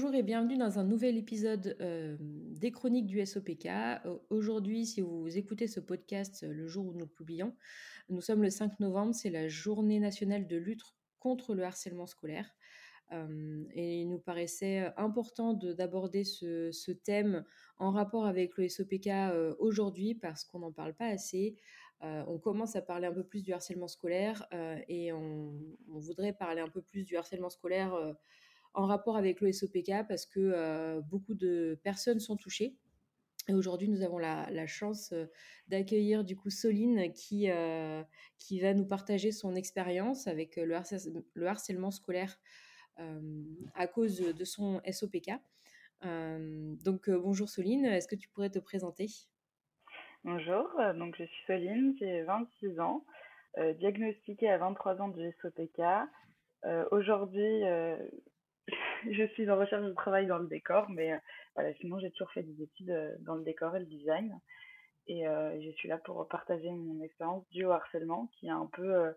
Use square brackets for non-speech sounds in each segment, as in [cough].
bonjour et bienvenue dans un nouvel épisode euh, des chroniques du SOPK. Aujourd'hui, si vous écoutez ce podcast euh, le jour où nous le publions, nous sommes le 5 novembre, c'est la journée nationale de lutte contre le harcèlement scolaire. Euh, et il nous paraissait important d'aborder ce, thème en rapport avec le SOPK aujourd'hui parce qu'on n'en parle pas assez. on commence à parler un peu plus du harcèlement scolaire et on, voudrait parler un peu plus du harcèlement scolaire en rapport avec le SOPK parce que euh, beaucoup de personnes sont touchées. Et aujourd'hui, nous avons la, chance euh, d'accueillir du coup Soline qui, euh, qui va nous partager son expérience avec le, le, harcèlement scolaire à cause de son SOPK. donc bonjour Soline, est-ce que tu pourrais te présenter? Bonjour, donc je suis Soline, j'ai 26 ans, diagnostiquée à 23 ans du SOPK. Aujourd'hui, [laughs] je suis en recherche de travail dans le décor, mais euh, voilà, sinon j'ai toujours fait des études euh, dans le décor et le design. Et euh, je suis là pour partager mon expérience du harcèlement qui a un peu,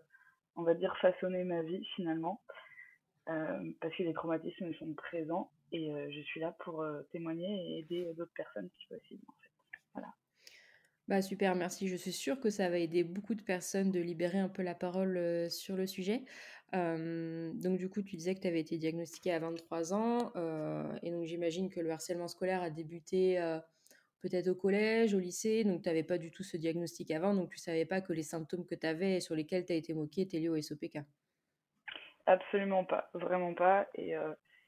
on va dire, façonné ma vie finalement. parce que les traumatismes sont présents et je suis là pour témoigner et aider d'autres personnes si possible en fait. Voilà. Bah super, merci. Je suis sûre que ça va aider beaucoup de personnes de libérer un peu la parole sur le sujet. donc du coup, tu disais que tu avais été diagnostiquée à 23 ans et donc j'imagine que le harcèlement scolaire a débuté peut-être au collège, au lycée, donc tu n'avais pas du tout ce diagnostic avant, donc tu savais pas que les symptômes que tu avais et sur lesquels tu as été moquée étaient liés au SOPK. Absolument pas, vraiment pas. Et,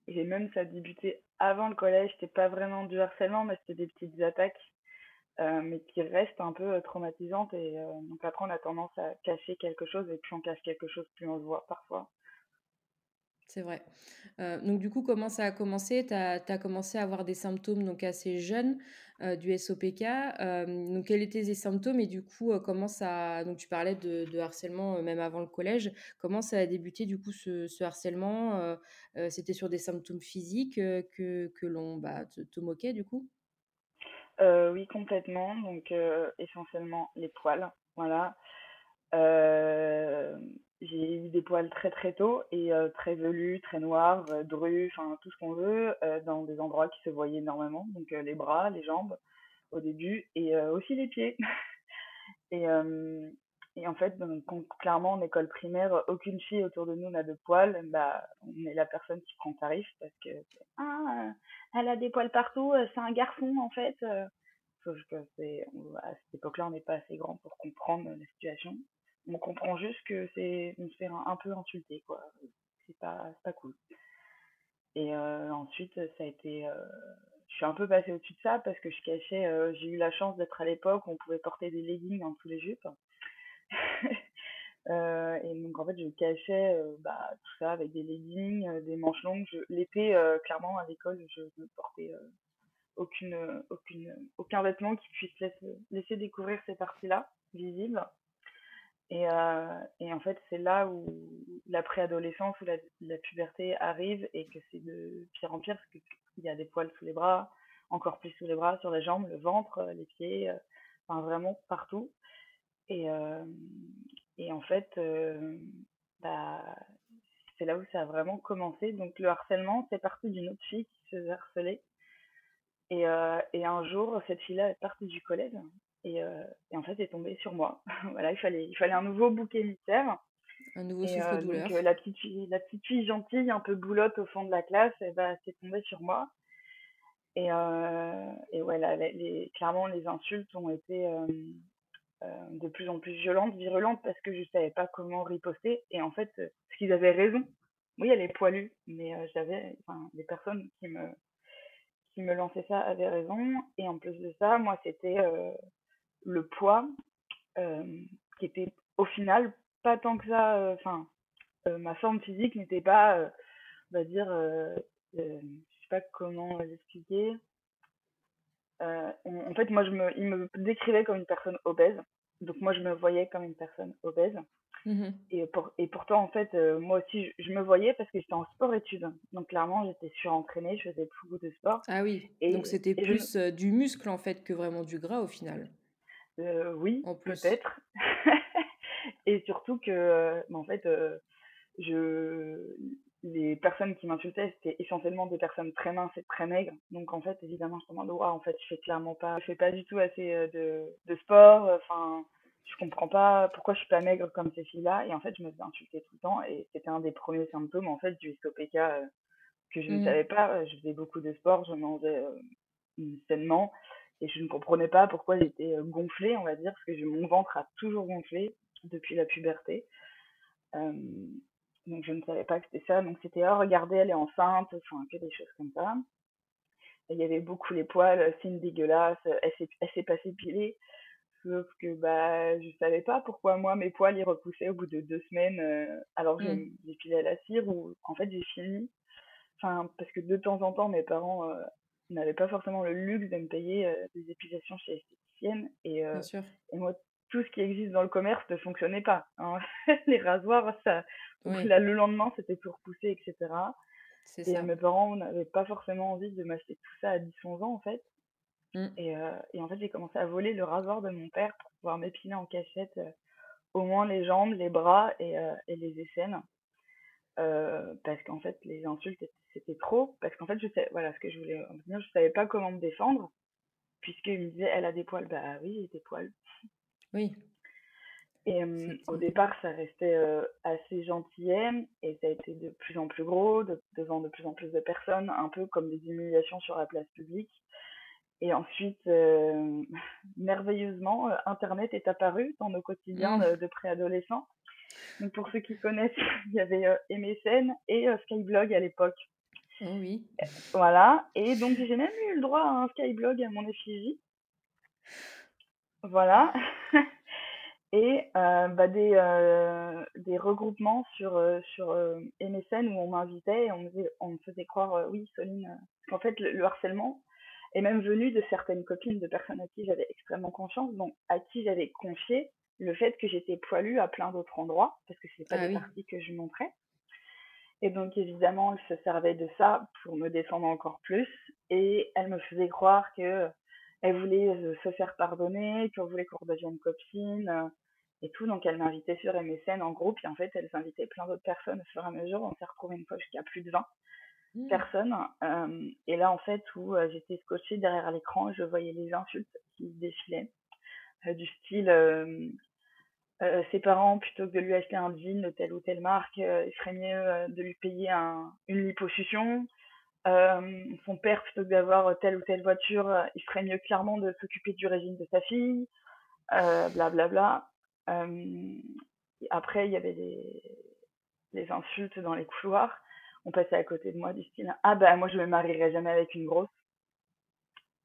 et même ça a débuté avant le collège, c'était pas vraiment du harcèlement, mais c'était des petites attaques euh, mais qui reste un peu euh, traumatisante. Et euh, donc après, on a tendance à cacher quelque chose, et plus on cache quelque chose, plus on le voit parfois. C'est vrai. donc du coup, comment ça a commencé? Tu as, commencé à avoir des symptômes donc assez jeunes du SOPK. donc quels étaient ces symptômes? Et du coup, comment ça... Donc tu parlais de, harcèlement même avant le collège. Comment ça a débuté du coup ce, harcèlement? C'était sur des symptômes physiques que, que l'on bah, te, moquait du coup? Euh, oui, complètement. Donc, euh, essentiellement les poils. Voilà. Euh, j'ai eu des poils très très tôt et très velus, très noirs, drus, enfin tout ce qu'on veut, dans des endroits qui se voyaient énormément. Donc, les bras, les jambes au début et aussi les pieds. [laughs] et en fait, clairement, en école primaire, aucune fille autour de nous n'a de poils. Bah, on est la personne qui prend tarif parce que ah, elle a des poils partout, euh, c'est un garçon en fait. Euh. Sauf que à cette époque-là, on n'est pas assez grand pour comprendre la situation. On comprend juste que c'est on se un, peu insulter quoi. C'est pas pas cool. Et euh, ensuite, ça a été je suis un peu passée au-dessus de ça parce que je cachais, j'ai eu la chance d'être à l'époque où on pouvait porter des leggings en tous les jupes. [laughs] Euh, et donc en fait je cachais euh, bah, tout ça avec des leggings, euh, des manches longues. L'été, clairement à l'école, je ne portais aucune, aucune, aucun vêtement qui puisse laisser, découvrir ces parties-là visibles. Et, et, en fait, c'est là où la préadolescence ou la, la, puberté arrive et que c'est de pire en pire parce qu'il y a des poils sous les bras, encore plus sous les bras, sur les jambes, le ventre, les pieds, enfin vraiment partout. Et, euh, et en fait, euh, bah, c'est là où ça a vraiment commencé. Donc le harcèlement, c'est parti d'une autre fille qui se faisait harceler. Et, euh, et un jour, cette fille-là est partie du collège et, et en fait, elle est tombée sur moi. [laughs] voilà, il fallait, il fallait un nouveau bouc émissaire. Un nouveau souffle-douleur. la, petite fille, la petite fille gentille, un peu boulotte au fond de la classe, elle va s'est tombée sur moi. Et, et ouais, les, clairement, les insultes ont été, de plus en plus violente, virulente, parce que je savais pas comment riposter. Et en fait, euh, ce qu'ils avaient raison. Oui, elle est poilue, mais euh, j'avais, enfin, les personnes qui me, qui me lançaient ça avaient raison. Et en plus de ça, moi, c'était le poids qui était au final pas tant que ça. Enfin, ma forme physique n'était pas, on va dire, je sais pas comment l'expliquer. Euh, en fait, moi, je me, il me décrivait comme une personne obèse. Donc, moi, je me voyais comme une personne obèse. Mmh et, pour, et pourtant, en fait, euh, moi aussi, je, me voyais parce que j'étais en sport-études. Donc, clairement, j'étais surentraînée, je faisais beaucoup de sport. Ah oui, et, donc c'était plus euh, du muscle, en fait, que vraiment du gras, au final. oui, peut-être. [laughs] et surtout que, en fait, je les personnes qui m'insultaient, c'était essentiellement des personnes très minces et très maigres. Donc en fait, évidemment, je me demande, en fait, je fais clairement pas, je fais pas du tout assez euh, de, de sport. Enfin, je comprends pas pourquoi je suis pas maigre comme ces filles-là. Et en fait, je me faisais insulter tout le temps. Et c'était un des premiers symptômes, en fait, du SOPK euh, que je ne mmh. savais pas. Je faisais beaucoup de sport, je mangeais euh, sainement. Et je ne comprenais pas pourquoi j'étais gonflée, on va dire, parce que mon ventre a toujours gonflé depuis la puberté. Euh, donc je ne savais pas que c'était ça. Donc c'était oh regardez elle est enceinte, enfin que des choses comme ça. il y avait beaucoup les poils, c'est une dégueulasse, elle s'est elle s'est pas s'épiler. Sauf que bah je savais pas pourquoi moi mes poils ils repoussaient au bout de deux semaines euh, alors que mmh. j'épilais à la cire ou en fait j'ai fini. Enfin parce que de temps en temps mes parents euh, n'avaient pas forcément le luxe de me payer euh, des épilations chez esthéticienne et, et moi tout ce qui existe dans le commerce ne fonctionnait pas. Hein. [laughs] les rasoirs, ça, le lendemain, c'était tout repoussé, etc. Et mes parents n'avaient pas forcément envie de m'acheter tout ça à 10-11 ans, en fait. Mmh. Et, euh, et, en fait, j'ai commencé à voler le rasoir de mon père pour pouvoir m'épiler en cachette euh, au moins les jambes, les bras et, euh, et les aisselles. parce qu'en fait, les insultes, c'était trop. Parce qu'en fait, je sais, voilà ce que je voulais dire, je savais pas comment me défendre. Puisqu'il me disait, elle a des poils. Bah oui, j'ai des poils. Oui. Et au départ, ça restait assez gentillet et ça a été de plus en plus gros, devant de plus en plus de personnes, un peu comme des humiliations sur la place publique. Et ensuite, [laughs] merveilleusement, Internet est apparu dans nos quotidiens mmh. de, préadolescents. Donc pour ceux qui connaissent, [laughs] il y avait MSN et Skyblog à l'époque. Oh oui. Voilà. Et donc j'ai même eu le droit à un Skyblog à mon effigie. Voilà. [laughs] Et euh, bah, des, euh, des regroupements sur, euh, sur MSN où on m'invitait et on me, faisait, on me faisait croire, oui, Soline, qu'en fait, le, harcèlement est même venu de certaines copines de personnes à qui j'avais extrêmement confiance, donc à qui j'avais confié le fait que j'étais poilue à plein d'autres endroits, parce que c'est pas ah des parties que je montrais. Et donc, évidemment, elle se servait de ça pour me défendre encore plus. Et elle me faisait croire que elle voulait euh, se faire pardonner, qu'on voulait qu'on redevienne copine euh, et tout. Donc elle m'invitait sur MSN en groupe et en fait elle s'invitait plein d'autres personnes au fur et à mesure. On s'est retrouvé une fois jusqu'à plus de 20 mmh. personnes. Euh, et là en fait où j'étais scotchée derrière l'écran, je voyais les insultes qui défilaient du style ses parents, plutôt que de lui acheter un jean de telle ou telle marque, il ferait mieux de lui payer un, une liposuction. Euh, son père, plutôt que d'avoir telle ou telle voiture, euh, il ferait mieux clairement de s'occuper du régime de sa fille, blablabla. Euh, bla après, il y avait des, des insultes dans les couloirs. On passait à côté de moi du style Ah bah moi je me marierai jamais avec une grosse.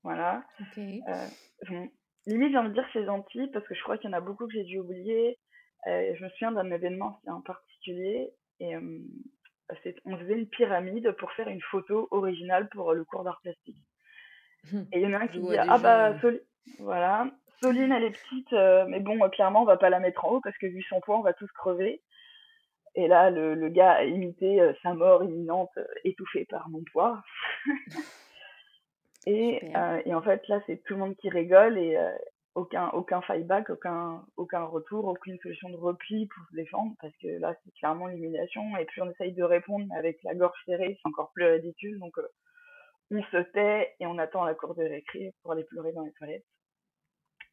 Voilà. Okay. Euh, limite, j'ai envie de dire c'est gentil parce que je crois qu'il y en a beaucoup que j'ai dû oublier. je me souviens d'un événement en particulier et on faisait une pyramide pour faire une photo originale pour le cours d'art plastique. Hum. Et il y en a un qui dit Ah bah, voilà, Soline, elle est petite, euh, mais bon, clairement, on va pas la mettre en haut parce que vu son poids, on va tous crever. Et là, le, gars a imité euh, sa mort imminente, euh, étouffée par mon poids. [laughs] et, et, en fait, là, c'est tout le monde qui rigole et, aucun, aucun aucun, aucun retour, aucune solution de repli pour se défendre, parce que là, c'est clairement l'humiliation. Et puis, on essaye de répondre, mais avec la gorge serrée, c'est encore plus ridicule. Donc, euh, on se tait et on attend la cour de récré pour aller pleurer dans les toilettes.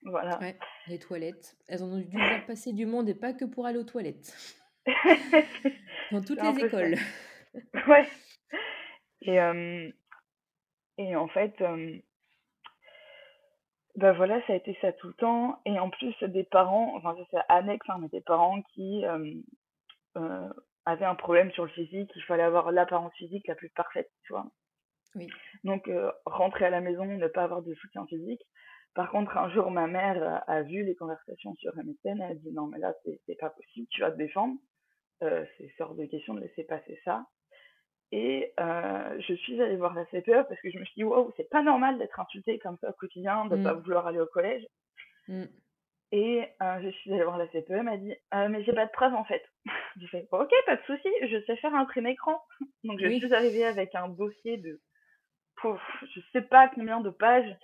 Voilà. Ouais, les toilettes. Elles ont dû faire passer du monde et pas que pour aller aux toilettes. [laughs] dans toutes les écoles. ouais. Et, euh, et en fait, euh, ben voilà, ça a été ça tout le temps. Et en plus, des parents, enfin, c'est annexe, hein, mais des parents qui euh, euh, avaient un problème sur le physique. Il fallait avoir l'apparence physique la plus parfaite, tu vois. Oui. Donc, euh, rentrer à la maison, ne pas avoir de soutien physique. Par contre, un jour, ma mère a, vu les conversations sur MSN. Elle a dit non, mais là, c'est pas possible, tu vas te défendre. c'est hors de question de laisser passer ça. Et euh, je suis allée voir la CPE parce que je me suis dit, wow, c'est pas normal d'être insultée comme ça au quotidien, de ne pas mm. vouloir aller au collège. Mm. Et euh, je suis allée voir la CPE, elle m'a dit, euh, mais j'ai pas de preuves en fait. [laughs] j'ai fait, ok, pas de souci, je sais faire imprimer écran. [laughs] Donc je suis arrivée avec un dossier de, pouf, je sais pas combien de pages,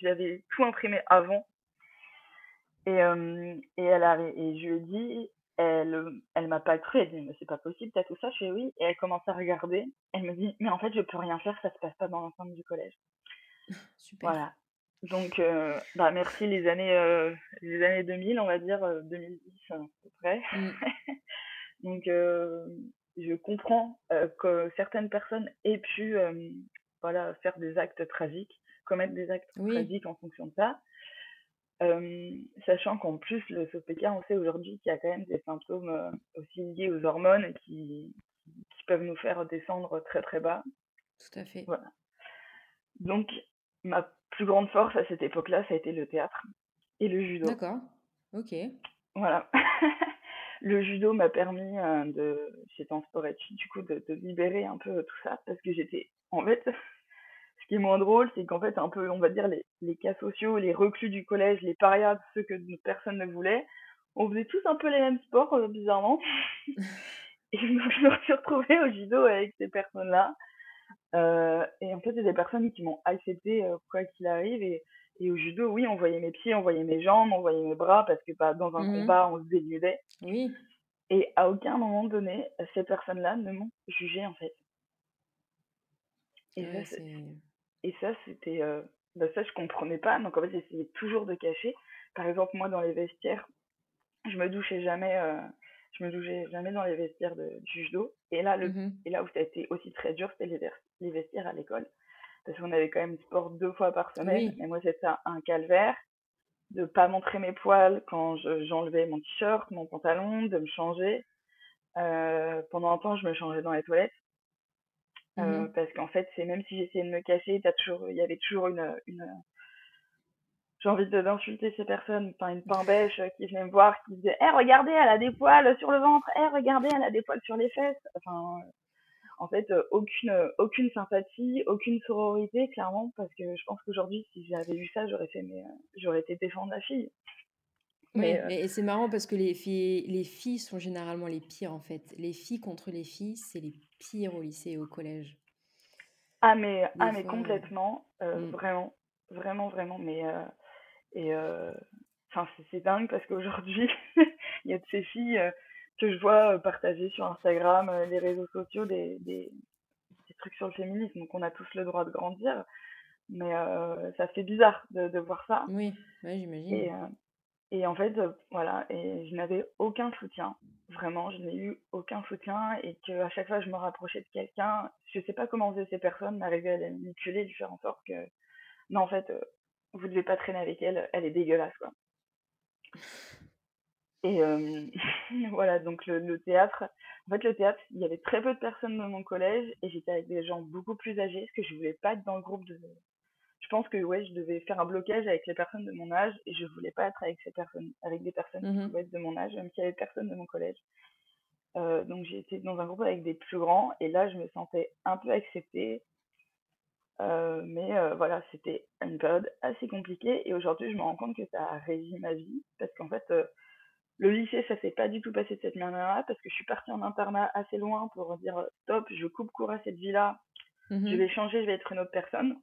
j'avais tout imprimé avant. Et, et, elle a, et je lui ai dit, elle, elle m'a pas cru, elle dit, mais c'est pas possible, t'as tout ça? Je fais oui, et elle commence à regarder, elle me dit, mais en fait, je peux rien faire, ça se passe pas dans l'enceinte du collège. [laughs] Super. Voilà. Donc, euh, bah, merci les années, euh, les années 2000, on va dire, 2010 à peu près. Mm. [laughs] Donc, je comprends que certaines personnes aient pu, voilà, faire des actes tragiques, commettre des actes Oui. tragiques en fonction de ça. Euh, sachant qu'en plus, le SOPK, on sait aujourd'hui qu'il y a quand même des symptômes aussi liés aux hormones qui, qui peuvent nous faire descendre très très bas. Tout à fait. Voilà. Donc, ma plus grande force à cette époque-là, ça a été le théâtre et le judo. D'accord. Ok. Voilà. [laughs] le judo m'a permis euh, de, j'étais en sport études, du coup, de, de libérer un peu tout ça parce que j'étais, en fait, ce qui est moins drôle, c'est qu'en fait, un peu, on va dire, les, les cas sociaux, les reclus du collège, les parias, ceux que personne ne voulait, on faisait tous un peu les mêmes sports, euh, bizarrement. [laughs] et me, je me suis retrouvée au judo avec ces personnes-là. Euh, et en fait, c'est des personnes qui m'ont accepté euh, quoi qu'il arrive. Et, et au judo, oui, on voyait mes pieds, on voyait mes jambes, on voyait mes bras, parce que bah, dans un Mhm. combat, on se dénudait. Oui. Et à aucun moment donné, ces personnes-là ne m'ont jugé, en fait. Et Ouais, ça. Et ça, c'était. euh, bah, ça, je comprenais pas. Donc, en fait, j'essayais toujours de cacher. Par exemple, moi, dans les vestiaires, je me douchais jamais. euh, je me douchais jamais dans les vestiaires de, du judo. Et là, le, Mhm. et là où ça a été aussi très dur, c'était les, vestiaires à l'école. Parce qu'on avait quand même sport deux fois par semaine. Oui. Mais moi, c'était un- un calvaire de pas montrer mes poils quand je- j'enlevais mon t-shirt, mon pantalon, de me changer. Euh, pendant un temps, je me changeais dans les toilettes. Euh, Mhm. parce qu'en fait, c'est même si j'essayais de me cacher, t'as toujours, il y avait toujours une, une j'ai envie d'insulter ces personnes, enfin une pain bêche euh, qui venait me voir, qui disait, eh regardez, elle a des poils sur le ventre, eh regardez, elle a des poils sur les fesses. Enfin, euh, en fait, euh, aucune, euh, aucune sympathie, aucune sororité, clairement, parce que je pense qu'aujourd'hui, si j'avais eu ça, j'aurais fait, mais j'aurais été défendre la fille. Mais, euh, mais c'est marrant parce que les filles, les filles sont généralement les pires en fait. Les filles contre les filles, c'est les pires au lycée et au collège. ah mais, Des ah mais fois, complètement, euh, Mm. vraiment, vraiment, vraiment, mais euh, et euh, enfin c'est c'est dingue parce qu'aujourd'hui, [laughs] il y a de ces filles euh, que je vois euh, partager sur Instagram, euh, les réseaux sociaux, des, des, des trucs sur le féminisme, donc on a tous le droit de grandir, mais euh, ça fait bizarre de, de voir ça. Oui, ouais, j'imagine. Et, en fait, euh, voilà, et je n'avais aucun soutien, vraiment, je n'ai eu aucun soutien, et que à chaque fois je me rapprochais de quelqu'un, je sais pas comment faisaient ces personnes, m'arrivaient à les manipuler, de faire en sorte que, non, en fait, euh, vous devez pas traîner avec elle, elle est dégueulasse, quoi. Et euh, [laughs] voilà, donc le, théâtre, en fait, le théâtre, il y avait très peu de personnes dans mon collège, et j'étais avec des gens beaucoup plus âgés, parce que je voulais pas être dans le groupe de, je pense que ouais, je devais faire un blocage avec les personnes de mon âge et je voulais pas être avec ces personnes, avec des personnes qui pouvaient être de mon âge, même s'il y avait personne de mon collège. Euh, donc j'ai été dans un groupe avec des plus grands et là je me sentais un peu acceptée. Euh, mais euh, voilà, c'était une période assez compliquée et aujourd'hui je me rends compte que ça a régi ma vie parce qu'en fait le lycée ça s'est pas du tout passé de cette manière-là parce que je suis partie en internat assez loin pour dire stop, je coupe court à cette vie-là, je Mhm. vais changer, je vais être une autre personne.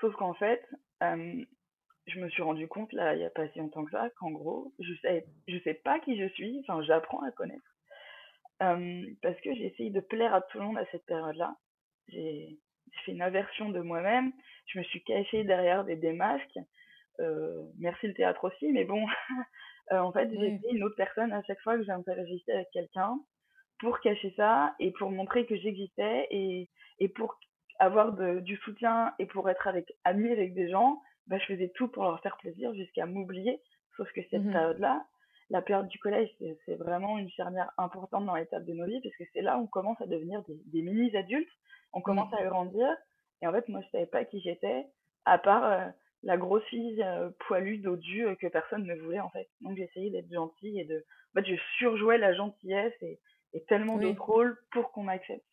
Sauf qu'en fait, euh, je me suis rendu compte, là, il n'y a pas si longtemps que ça, qu'en gros, je sais, je sais pas qui je suis, enfin, j'apprends à connaître. Euh, parce que j'ai essayé de plaire à tout le monde à cette période-là. J'ai j'ai fait une aversion de moi-même, je me suis cachée derrière des, des masques. Euh, merci le théâtre aussi, mais bon, [laughs] euh, en fait, Oui. j'étais une autre personne à chaque fois que j'interagissais avec quelqu'un pour cacher ça et pour montrer que j'existais et, et pour avoir de, du soutien et pour être avec amie avec des gens, bah, je faisais tout pour leur faire plaisir jusqu'à m'oublier. Sauf que cette Mhm. période-là, la période du collège, c'est vraiment une charnière importante dans l'étape de nos vies parce que c'est là où on commence à devenir des, des mini-adultes, on commence Mm. à grandir et en fait, moi, je savais pas qui j'étais à part euh, la grosse fille euh, poilue, dodue euh, que personne ne voulait en fait. Donc j'essayais d'être gentille et de... En fait, je surjouais la gentillesse et, et tellement Oui. d'autres rôles pour qu'on m'accepte.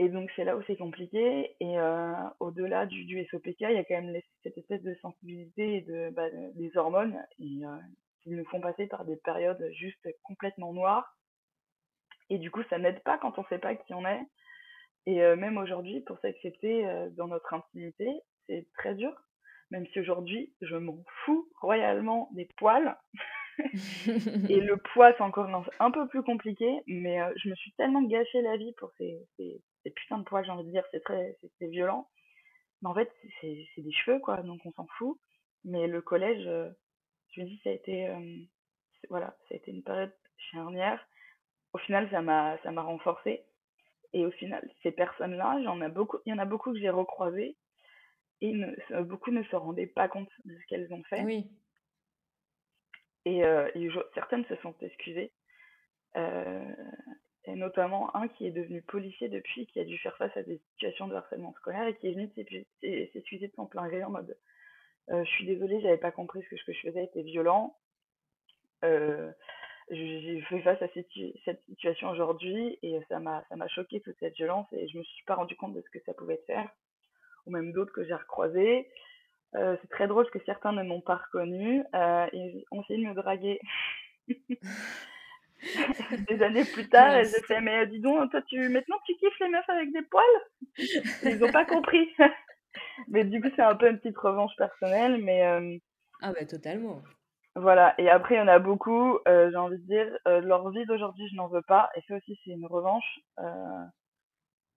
Et donc c'est là où c'est compliqué. Et euh, au-delà du, du SOPK, il y a quand même les- cette espèce de sensibilité et de, bah, de- des hormones et, euh, qui nous font passer par des périodes juste complètement noires. Et du coup, ça n'aide pas quand on sait pas qui on est. Et euh, même aujourd'hui, pour s'accepter dans notre intimité, c'est très dur. Même si aujourd'hui, je m'en fous royalement des poils. [laughs] et le poids, c'est encore un peu plus compliqué, mais je me suis tellement gâché la vie pour ces, ces, ces putains de poids, j'ai envie de dire, c'est très, c'est violent. Mais en fait, c'est des cheveux, quoi, donc on s'en fout. Mais le collège, je me dis, ça a été, voilà, ça a été une période charnière. Au final, ça m'a, ça m'a renforcé. Et au final, ces personnes-là, j'en ai beaucoup, il y en a beaucoup que j'ai recroisées et ne, beaucoup ne se rendaient pas compte de ce qu'elles ont fait. Oui. Et, euh, certaines se sont excusées. Euh, et notamment un qui est devenu policier depuis, qui a dû faire face à des situations de harcèlement scolaire et qui est venu s'excuser de son plein gré en mode euh, Je suis désolée, j'avais pas compris ce que ce que je faisais était violent. Euh, j'ai fait face à cette, situation aujourd'hui et ça m'a ça m'a choqué toute cette violence et je me suis pas rendu compte de ce que ça pouvait faire ou même d'autres que j'ai recroisés euh, c'est très drôle que certains ne m'ont pas reconnu euh, et ont essayé de me draguer [laughs] [laughs] des années plus tard et j'ai fait mais dis donc toi tu maintenant tu kiffes les meufs avec des poils? Ils ont pas compris. [laughs] Mais du coup c'est un peu une petite revanche personnelle mais euh, ah bah totalement. voilà, et après, il y en a beaucoup, euh, j'ai envie de dire, euh, leur vie d'aujourd'hui, je n'en veux pas, et ça aussi, c'est une revanche, euh,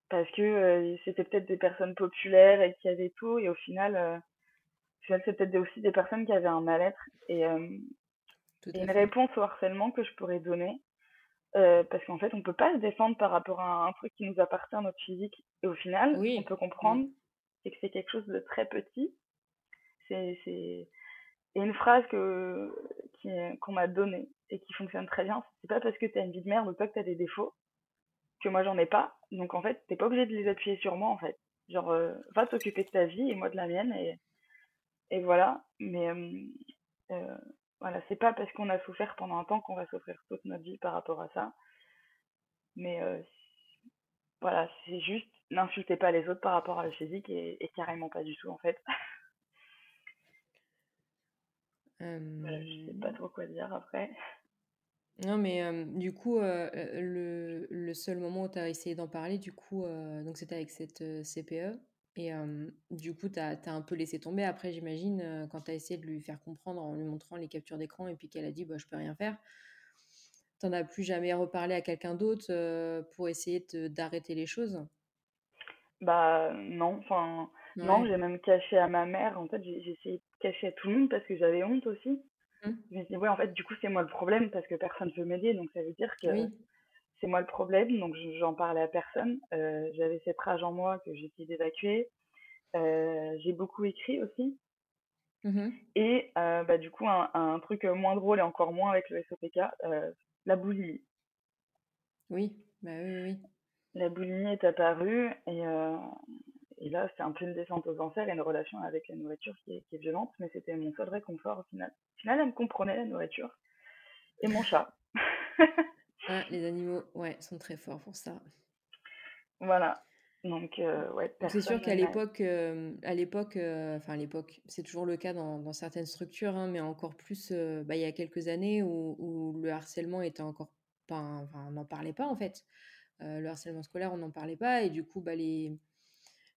parce que euh, c'était peut-être des personnes populaires et qui avaient tout, et au final, euh, c'est peut-être aussi des personnes qui avaient un mal-être, et, et une réponse au harcèlement que je pourrais donner, parce qu'en fait, on peut pas se défendre par rapport à un truc qui nous appartient à notre physique, et au final, oui. on peut comprendre, c'est que c'est quelque chose de très petit, c'est et une phrase que, qu'on m'a donnée et qui fonctionne très bien, c'est pas parce que t'as une vie de merde ou pas que t'as des défauts que moi j'en ai pas. Donc en fait, t'es pas obligé de les appuyer sur moi en fait. Genre, euh, va t'occuper de ta vie et moi de la mienne et, et voilà. Mais euh, euh, voilà, c'est pas parce qu'on a souffert pendant un temps qu'on va souffrir toute notre vie par rapport à ça. Mais voilà, c'est juste n'insultez pas les autres par rapport à la physique et, et carrément pas du tout en fait. [laughs] [laughs] Voilà, je sais pas trop quoi dire après. Non, mais du coup, le, le, seul moment où tu as essayé d'en parler, du coup, donc c'était avec cette CPE. Et du coup, tu as, un peu laissé tomber. Après, j'imagine, quand tu as essayé de lui faire comprendre en lui montrant les captures d'écran et puis qu'elle a dit bah, Je peux rien faire, t'en as plus jamais reparlé à quelqu'un d'autre pour essayer d'arrêter les choses? Bah non, enfin non, j'ai même caché à ma mère. En fait, j'ai essayé de cacher à tout le monde parce que j'avais honte aussi. Je me suis dit, ouais, en fait, du coup, c'est moi le problème parce que personne ne veut m'aider. Donc, ça veut dire que c'est moi le problème. Donc, j'en parlais à personne. Euh, j'avais cette rage en moi que j'ai essayé d'évacuer. Euh, j'ai beaucoup écrit aussi. Mmh et euh, bah, du coup, un, un, truc moins drôle et encore moins avec le SOPK, la boulimie. Oui, bah oui, oui. La boulimie est apparue et, et là, c'est un peu une descente aux enfers et une relation avec la nourriture qui est, qui est violente, mais c'était mon seul réconfort au final. Au final, elle me comprenait, la nourriture. Et mon chat. [laughs] ah, les animaux, ouais, sont très forts pour ça. Voilà. Donc, euh, ouais. C'est sûr qu'à l'époque, euh, à l'époque, euh, enfin à l'époque, c'est toujours le cas dans, dans certaines structures, hein, mais encore plus, bah, il y a quelques années où, où, le harcèlement était encore pas, enfin, on n'en parlait pas en fait. le harcèlement scolaire, on n'en parlait pas, et du coup, bah, les,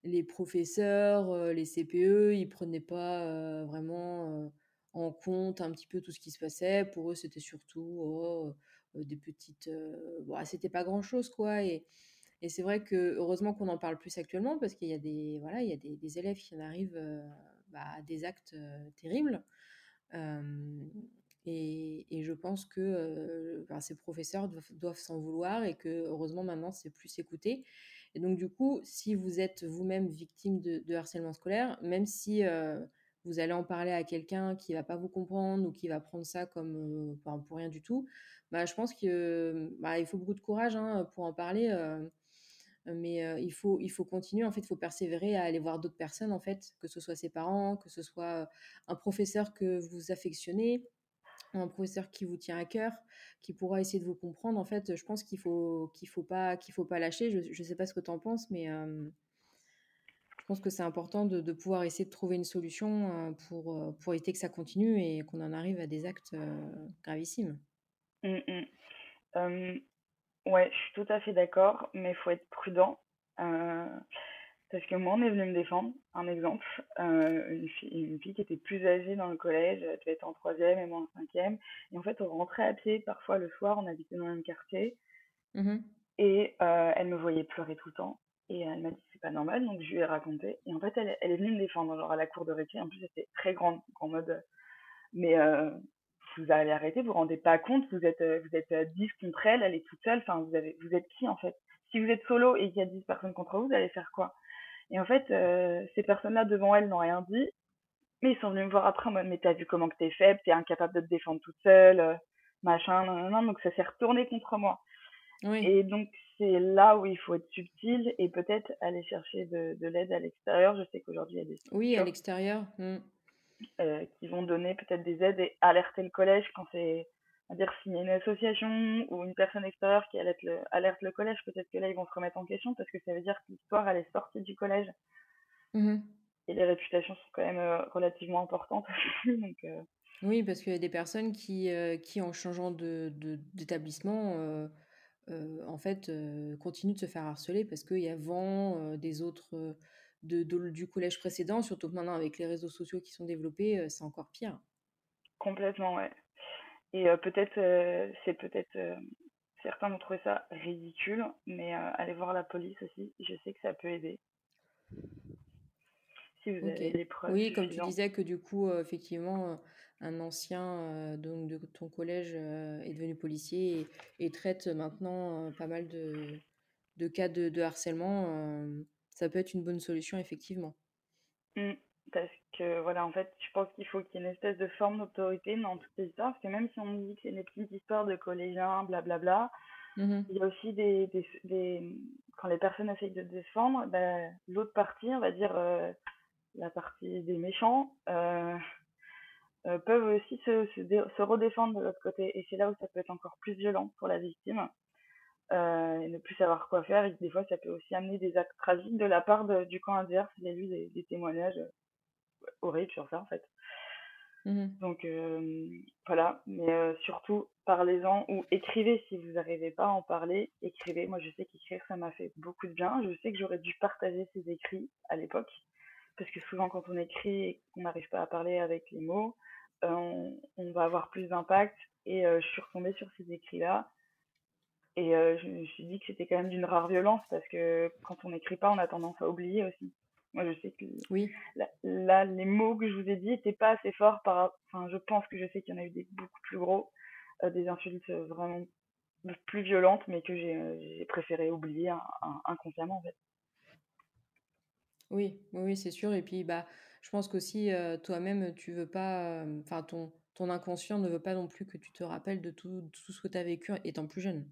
les professeurs, les CPE, ils prenaient pas vraiment en compte un petit peu tout ce qui se passait. Pour eux, c'était surtout oh, des petites. Bon, c'était pas grand chose, quoi. Et, c'est vrai que heureusement qu'on en parle plus actuellement parce qu'il y a des, voilà, il y a des, élèves qui en arrivent bah, à des actes terribles. Et, je pense que ces professeurs doivent, doivent s'en vouloir et que heureusement maintenant c'est plus écouté. Et donc, du coup, si vous êtes vous-même victime de, harcèlement scolaire, même si euh, vous allez en parler à quelqu'un qui va pas vous comprendre ou qui va prendre ça comme euh, pour rien du tout, bah, je pense qu'il bah, faut beaucoup de courage hein, pour en parler. Euh, mais il, faut, il faut continuer, en fait, il faut persévérer à aller voir d'autres personnes, en fait, que ce soit ses parents, que ce soit un professeur que vous affectionnez, un professeur qui vous tient à cœur, qui pourra essayer de vous comprendre. En fait, je pense qu'il faut faut pas lâcher. Je ne sais pas ce que tu en penses, mais je pense que c'est important de, pouvoir essayer de trouver une solution pour éviter que ça continue et qu'on en arrive à des actes gravissimes. Mmh, mmh. ouais, je suis tout à fait d'accord, mais il faut être prudent. Parce que moi, on est venu me défendre, un exemple, euh, une, fille, une fille qui était plus âgée dans le collège, elle devait être en troisième et moi en cinquième. Et en fait, on rentrait à pied parfois le soir, on habitait dans le même quartier. Mmh et euh, elle me voyait pleurer tout le temps. Et elle m'a dit c'est pas normal, donc je lui ai raconté. Et en fait, elle, elle est venue me défendre, genre à la cour de récré. En plus, c'était très grande, en mode. Mais euh, vous allez arrêter, vous vous rendez pas compte, vous êtes, vous êtes 10 contre elle, elle est toute seule. Enfin, vous, avez, vous êtes qui en fait? Si vous êtes solo et qu'il y a 10 personnes contre vous, vous allez faire quoi? Et en fait, euh, ces personnes-là devant elle n'ont rien dit, mais ils sont venus me voir après en mode mais t'as vu comment que t'es faible, t'es incapable de te défendre toute seule, euh, machin, non, non, donc ça s'est retourné contre moi. Oui. Et donc c'est là où il faut être subtil et peut-être aller chercher de, de l'aide à l'extérieur. Je sais qu'aujourd'hui il y a des Oui, à l'extérieur. mmh. Euh, qui vont donner peut-être des aides et alerter le collège quand c'est à dire s'il y a une association ou une personne extérieure qui alerte le, alerte le collège, peut-être que là ils vont se remettre en question parce que ça veut dire que l'histoire elle est sortie du collège Mmh et les réputations sont quand même euh, relativement importantes. [laughs] Donc, euh, Oui, parce qu'il y a des personnes qui, euh, qui en changeant de, de- d'établissement, euh, euh, en fait, continuent de se faire harceler parce qu'il y a vent des autres de, de- du collège précédent, surtout que maintenant avec les réseaux sociaux qui sont développés, euh, c'est encore pire. complètement, ouais. Et euh, peut-être, euh, c'est peut-être, euh, certains vont trouver ça ridicule, mais allez voir la police aussi. Je sais que ça peut aider si vous avez des preuves Oui, comme tu disais que du coup, effectivement, un ancien donc de ton collège est devenu policier et, et traite maintenant pas mal de, de cas de, de harcèlement. Ça peut être une bonne solution, effectivement. Mm. Parce que voilà, en fait, je pense qu'il faut qu'il y ait une espèce de forme d'autorité dans toutes ces histoires. Parce que même si on dit que c'est des petites histoires de collégiens, blablabla, Mhm. il y a aussi des, des, des- quand les personnes essayent de défendre, ben, l'autre partie, on va dire euh, la partie des méchants, euh, euh, peuvent aussi se, se, dé- se redéfendre de l'autre côté. Et c'est là où ça peut être encore plus violent pour la victime et ne plus savoir quoi faire. Et des fois, ça peut aussi amener des actes tragiques de la part de- du camp adverse. Il y a eu des, des témoignages euh, horribles sur ça, en fait. Mhm. Donc euh, voilà, mais euh, surtout parlez-en ou écrivez si vous n'arrivez pas à en parler, écrivez. Moi je sais qu'écrire ça m'a fait beaucoup de bien. Je sais que j'aurais dû partager ces écrits à l'époque, parce que souvent quand on écrit et qu'on n'arrive pas à parler avec les mots, euh, on, on va avoir plus d'impact. Et euh, je suis retombée sur ces écrits-là et euh, je me suis dit que c'était quand même d'une rare violence, parce que quand on n'écrit pas, on a tendance à oublier aussi. Moi je sais que Oui, là, là, les mots que je vous ai dit n'étaient pas assez forts par enfin je pense que je sais qu'il y en a eu des beaucoup plus gros euh, des insultes euh, vraiment plus violentes mais que j'ai préféré oublier inconsciemment en fait oui, oui, c'est sûr. Et puis, bah, je pense qu'aussi, euh, toi-même, tu veux pas, enfin, ton, ton inconscient ne veut pas non plus que tu te rappelles de tout, tout ce que tu as vécu étant plus jeune.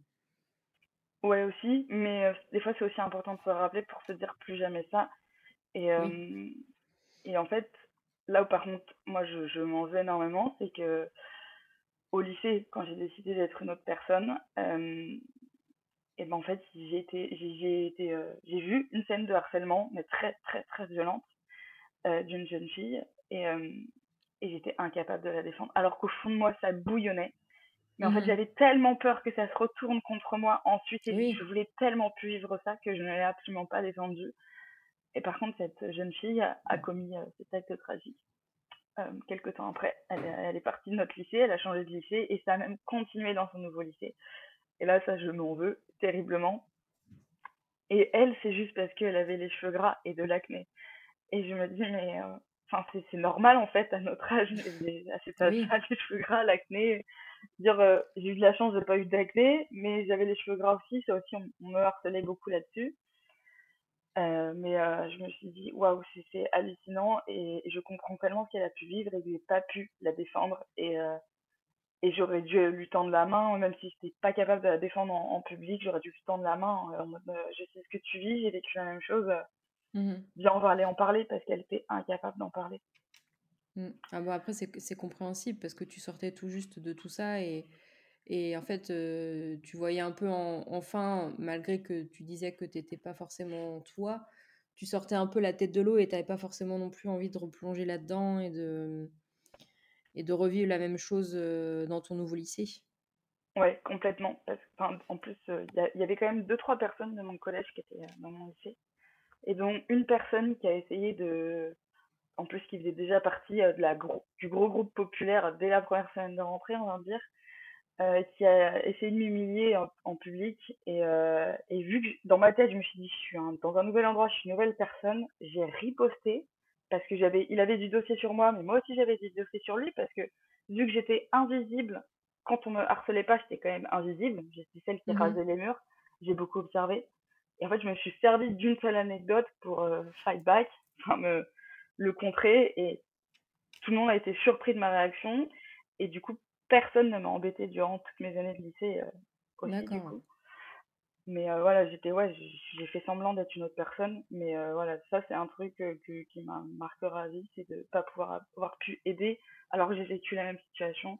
Ouais aussi mais euh, des fois c'est aussi important de se rappeler pour se dire plus jamais ça. Et Oui. et en fait là où par contre moi je, je m'en veux énormément c'est que au lycée quand j'ai décidé d'être une autre personne euh, et ben en fait j'ai été j'ai j'ai été euh, j'ai vu une scène de harcèlement mais très très très violente euh, d'une jeune fille. Et, et j'étais incapable de la défendre. Alors qu'au fond de moi ça bouillonnait mais en fait Mhm. j'avais tellement peur que ça se retourne contre moi ensuite et Oui, je voulais tellement plus vivre ça que je ne l'ai absolument pas défendu. Et par contre cette jeune fille a, a commis euh, cet acte tragique. Euh, quelques temps après elle, elle est partie de notre lycée elle a changé de lycée et ça a même continué dans son nouveau lycée. Et là ça je m'en veux terriblement. Et elle c'est juste parce qu'elle avait les cheveux gras et de l'acné. Et je me dis, mais euh, c'est normal en fait à notre âge, à cet oui, âge-là, les cheveux gras, l'acné. Dire, euh, j'ai eu de la chance, j'ai pas eu d'acné, mais j'avais les cheveux gras aussi, ça aussi, on, on me harcelait beaucoup là-dessus. Euh, mais euh, je me suis dit, waouh, c'est hallucinant et, et je comprends tellement ce qu'elle a pu vivre et que j'ai pas pu la défendre. Et, et j'aurais dû lui tendre la main, même si j'étais pas capable de la défendre en, en public, j'aurais dû lui tendre la main en mode, je sais ce que tu vis, j'ai vécu la même chose, Mhm. viens, on va aller en parler parce qu'elle était incapable d'en parler. Mm. Ah bon, après, c'est compréhensible parce que tu sortais tout juste de tout ça et, et en fait, euh, tu voyais un peu en, enfin, malgré que tu disais que tu n'étais pas forcément toi, tu sortais un peu la tête de l'eau et tu n'avais pas forcément non plus envie de replonger là-dedans et de, et de revivre la même chose euh, dans ton nouveau lycée. Ouais, complètement. En plus, il y, y avait quand même deux, trois personnes de mon collège qui étaient euh, dans mon lycée. et dont une personne qui a essayé de, en plus qui faisait déjà partie euh, de la du gros groupe populaire dès la première semaine de rentrée, on va dire, euh, qui a essayé de m'humilier en, public. Et, euh, et, vu que dans ma tête, je me suis dit, je suis dans un nouvel endroit, je suis une nouvelle personne, j'ai riposté parce que j'avais, il avait du dossier sur moi, mais moi aussi j'avais du dossier sur lui parce que vu que j'étais invisible, quand on me harcelait pas, j'étais quand même invisible. J'étais celle qui mmh rasait les murs. J'ai beaucoup observé. Et en fait, je me suis servi d'une seule anecdote pour euh, fight back, enfin me le contrer. Et tout le monde a été surpris de ma réaction. Et du coup, personne ne m'a embêté durant toutes mes années de lycée euh, aussi, du coup. Mais euh, voilà, j'étais, ouais, j'ai fait semblant d'être une autre personne. Mais euh, voilà, ça, c'est un truc qui m'a marquera à vie, c'est de ne pas pouvoir avoir pu aider alors que j'ai vécu la même situation.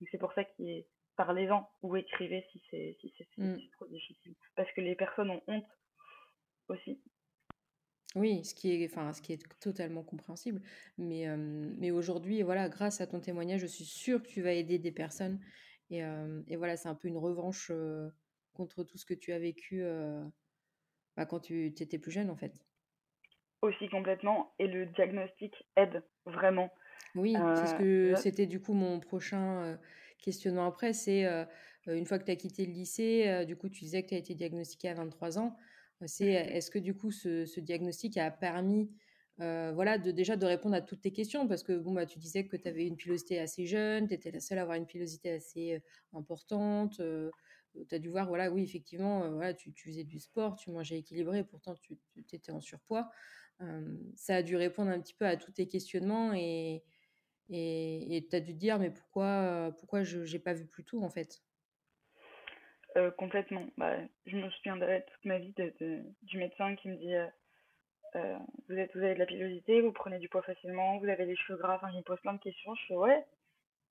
Donc c'est pour ça qu'il parlez-en ou écrivez si c'est si c'est mmh. trop difficile. Parce que les personnes ont honte aussi. Oui, ce qui est, enfin, ce qui est totalement compréhensible. Mais, mais aujourd'hui, voilà, grâce à ton témoignage, je suis sûre que tu vas aider des personnes. Et, et voilà, c'est un peu une revanche contre tout ce que tu as vécu bah, quand tu étais plus jeune, en fait. Aussi complètement. Et le diagnostic aide vraiment. Oui, c'est ce que c'était du coup mon prochain questionnement après. C'est une fois que tu as quitté le lycée, du coup, tu disais que tu as été diagnostiqué à 23 ans. C'est est-ce que du coup ce, diagnostic a permis voilà, déjà de répondre à toutes tes questions? Parce que bon, bah, tu disais que tu avais une pilosité assez jeune, tu étais la seule à avoir une pilosité assez importante. tu as dû voir, voilà, oui, effectivement, voilà, tu, faisais du sport, tu mangeais équilibré, pourtant tu, étais en surpoids. ça a dû répondre un petit peu à tous tes questionnements et tu as dû te dire, mais pourquoi, pourquoi je n'ai pas vu plus tôt en fait? Euh, complètement. Bah, je me souviendrai toute ma vie de, du médecin qui me dit euh, euh, vous, êtes, vous avez de la pilosité, vous prenez du poids facilement, vous avez les cheveux gras. Enfin, il me pose plein de questions. Je fais ouais.